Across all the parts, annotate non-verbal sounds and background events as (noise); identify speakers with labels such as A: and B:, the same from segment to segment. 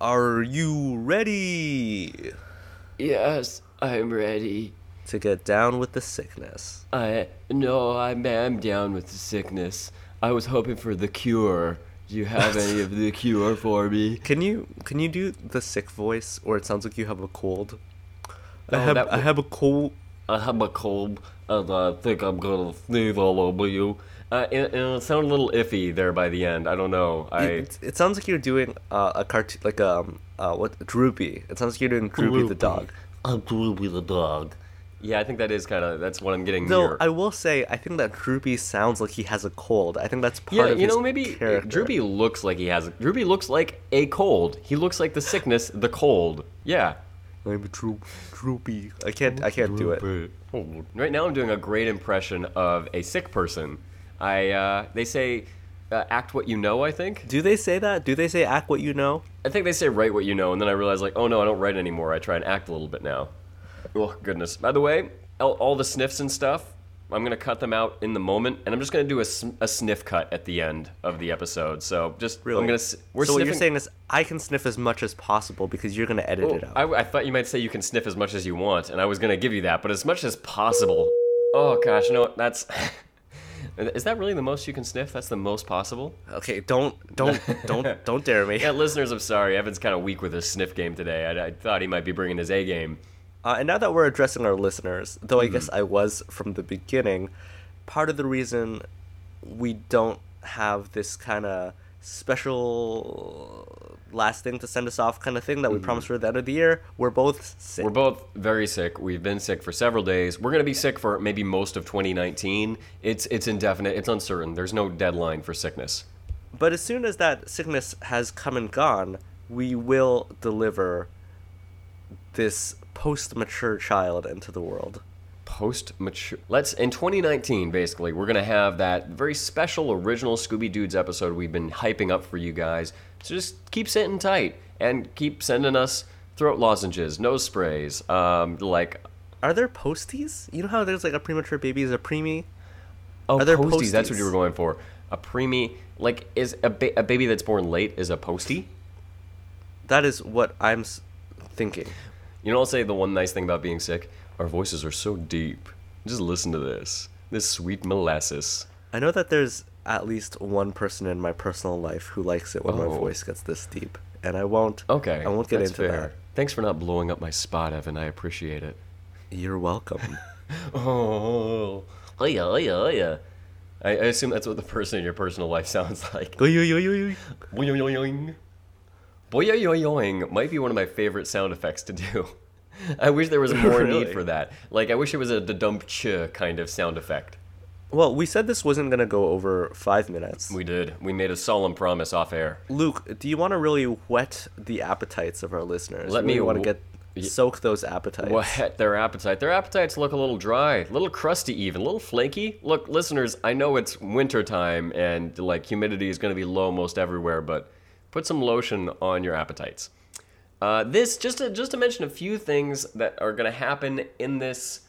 A: Are you ready
B: Yes, I'm ready.
A: to get down with the sickness?
B: I no, I'm I'm down with the sickness. I was hoping for the cure. Do you have any of the cure for me? (laughs)
A: Can you can you do the sick voice, or it sounds like you have a cold? I
B: Oh,
A: have I
B: w-
A: have a cold.
B: I have a cold, and I think I'm gonna sneeze all over you. Uh, and, and it sounded a little iffy there by the end. I don't know. I
A: It, it sounds like you're doing uh, a cartoon, like um, uh, what Droopy. It sounds like you're doing Droopy the dog.
B: I'm Droopy the dog. Yeah, I think that is kind of that's what I'm getting
A: Though
B: near.
A: I will say, I think that Droopy sounds like he has a cold. I think that's part
B: yeah,
A: of
B: you
A: his
B: know, maybe
A: character.
B: Droopy looks like he has. A, Droopy looks like a cold. He looks like the sickness, the cold. Yeah.
A: I'm droop, Droopy. I can't. I can't do it.
B: Right now, I'm doing a great impression of a sick person. I uh, they say uh, act what you know. I think.
A: Do they say that? Do they say act what you know?
B: I think they say write what you know, and then I realize like, oh no, I don't write anymore. I try and act a little bit now. Oh goodness. By the way, all, all the sniffs and stuff, I'm gonna cut them out in the moment, and I'm just gonna do a, a sniff cut at the end of the episode. So just
A: Really?
B: I'm gonna. We're
A: so what you're saying is, I can sniff as much as possible because you're gonna edit
B: Oh,
A: it out.
B: I, I thought you might say you can sniff as much as you want, and I was gonna give you that, but as much as possible. Oh gosh, you know what? That's. (laughs) Is that really the most you can sniff? That's the most possible.
A: Okay, don't, don't, (laughs) don't, don't dare me.
B: Yeah, listeners, I'm sorry. Evan's kind of weak with his sniff game today. I, I thought he might be bringing his A game.
A: Uh, and now that we're addressing our listeners, though I
B: Mm-hmm.
A: guess I was from the beginning, part of the reason we don't have this kind of special last thing to send us off kind of thing that we promised for the end of the year, we're both sick.
B: Mm-hmm. We're both very sick. We've been sick for several days. We're gonna be sick for maybe most of 2019. It's it's indefinite. It's uncertain. There's no deadline for sickness.
A: but as soon as that sickness has come and gone, we will deliver this post-mature child into the world.
B: Post mature. Let's in 2019, basically, we're gonna have that very special original Scooby Dudes episode we've been hyping up for you guys. So just keep sitting tight and keep sending us throat lozenges, nose sprays, um, like
A: Are there posties? You know how there's like a premature baby is a preemie?
B: oh,
A: Are there
B: posties. That's what you were going for. A preemie, like is a, ba- a baby that's born late is a postie.
A: That is what I'm thinking.
B: You know, I'll say the one nice thing about being sick: our voices are so deep. Just listen to this, this sweet molasses.
A: I know that there's at least one person in my personal life who likes it when my
B: Oh.
A: voice gets this deep, and I won't.
B: Okay,
A: I won't get into
B: fair.
A: that.
B: Thanks for not blowing up my spot, Evan. I appreciate it.
A: You're welcome. (laughs) (laughs)
B: Oh, oh yeah, oh yeah, oh yeah. I, I assume that's what the person in your personal life (laughs) sounds like. Boing might be one of my favorite sound effects to do. I wish there was (laughs) more need for that. Like, I wish it was a dump ch kind of sound effect.
A: Well, we said this wasn't gonna go over five minutes.
B: We did. We made a solemn promise off air.
A: Luke, do you want to really whet the appetites of our listeners?
B: Let
A: really
B: me
A: want to get soak those appetites.
B: Whet their appetite. Their appetites look a little dry, a little crusty, even a little flaky. Look, listeners, I know it's winter time and like humidity is going to be low most everywhere, but put some lotion on your appetites. Uh, this just to just to mention a few things that are going to happen in this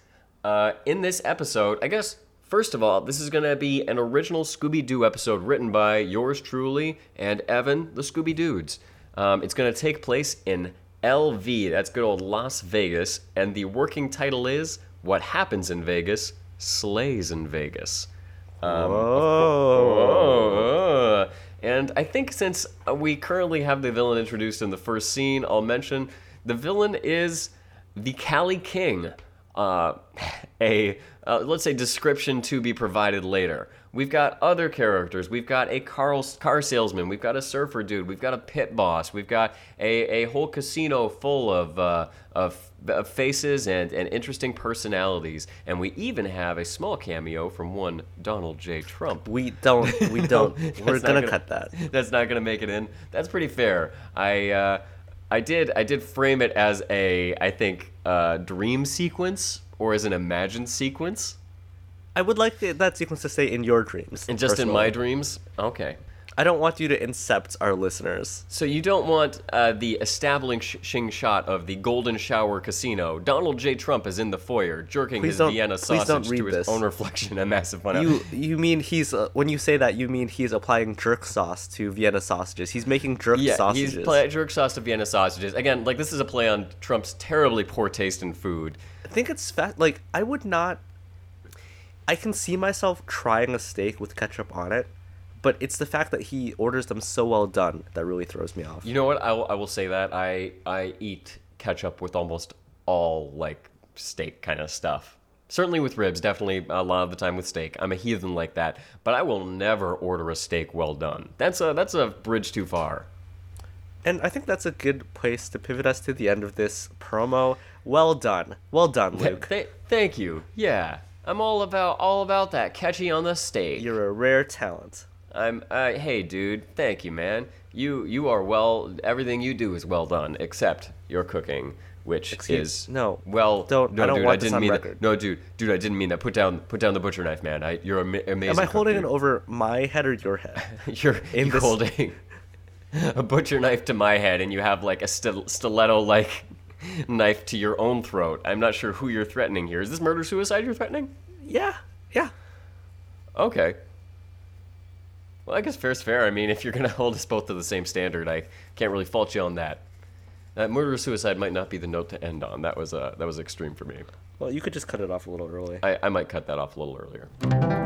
B: uh, in this episode. I guess first of all, this is going to be an original Scooby Doo episode written by yours truly and Evan, the Scooby Dudes. Um, it's going to take place in LV. That's good old Las Vegas, and the working title is "What Happens in Vegas Slays in Vegas." Um,
A: oh.
B: Oh, and I think since uh, we currently have the villain introduced in the first scene, I'll mention the villain is the Cali King. Uh, a uh, let's say description to be provided later. We've got other characters. We've got a car, car salesman. We've got a surfer dude. We've got a pit boss. We've got a, a whole casino full of, uh, of, of faces and, and interesting personalities. And we even have a small cameo from one Donald J. Trump.
A: We don't. (laughs) We don't.
B: That's
A: We're gonna, cut that. (laughs)
B: That's not gonna make it in. That's pretty fair. I uh, I did I did frame it as a I think uh, dream sequence or as an imagined sequence,
A: I would like that sequence to stay in your dreams.
B: and just in my dreams. Okay.
A: I don't want you to incept our listeners.
B: So you don't want uh, the establishing shot of the Golden Shower Casino. Donald J. Trump is in the foyer, jerking
A: Please
B: his Vienna sausage to his
A: this.
B: own reflection and massive fun.
A: You you mean he's uh, when you say that you mean he's applying jerk sauce to Vienna sausages. He's making jerk
B: yeah,
A: sausages.
B: he's jerk sauce to Vienna sausages. Again, like this is a play on Trump's terribly poor taste in food.
A: I think it's fat. Like I would not. I can see myself trying a steak with ketchup on it, but it's the fact that he orders them so well done that really throws me off.
B: You know what? I will, I will say that I I eat ketchup with almost all like steak kind of stuff. Certainly with ribs, definitely a lot of the time with steak. I'm a heathen like that, but I will never order a steak well done. That's a that's a bridge too far.
A: And I think that's a good place to pivot us to the end of this promo. Well done, well done,
B: Th-
A: Luke.
B: th- thank you. Yeah, I'm all about all about that catchy on the steak.
A: You're a rare talent.
B: I'm uh, hey dude, thank you man. You you are well. Everything you do is well done, except your cooking, which
A: Excuse-
B: is
A: no,
B: Well,
A: don't-
B: No,
A: I don't
B: dude,
A: want
B: I didn't
A: on
B: mean
A: record.
B: that. No, dude, dude, I didn't mean that. Put down put down the butcher knife, man. I, you're ama- amazing.
A: Am I
B: cook,
A: holding it over my head or your head? (laughs)
B: You're,
A: in
B: you're
A: this-
B: holding (laughs) a butcher knife to my head, and you have like a stil- stiletto like (laughs) knife to your own throat. I'm not sure who you're threatening here. Is this murder suicide you're threatening?
A: yeah, yeah.
B: Okay. Well, I guess fair's fair. I mean, if you're gonna (laughs) hold us both to the same standard, I can't really fault you on that. That murder suicide might not be the note to end on. That was uh, that was extreme for me.
A: Well, you could just cut it off a little early.
B: I, I might cut that off a little earlier.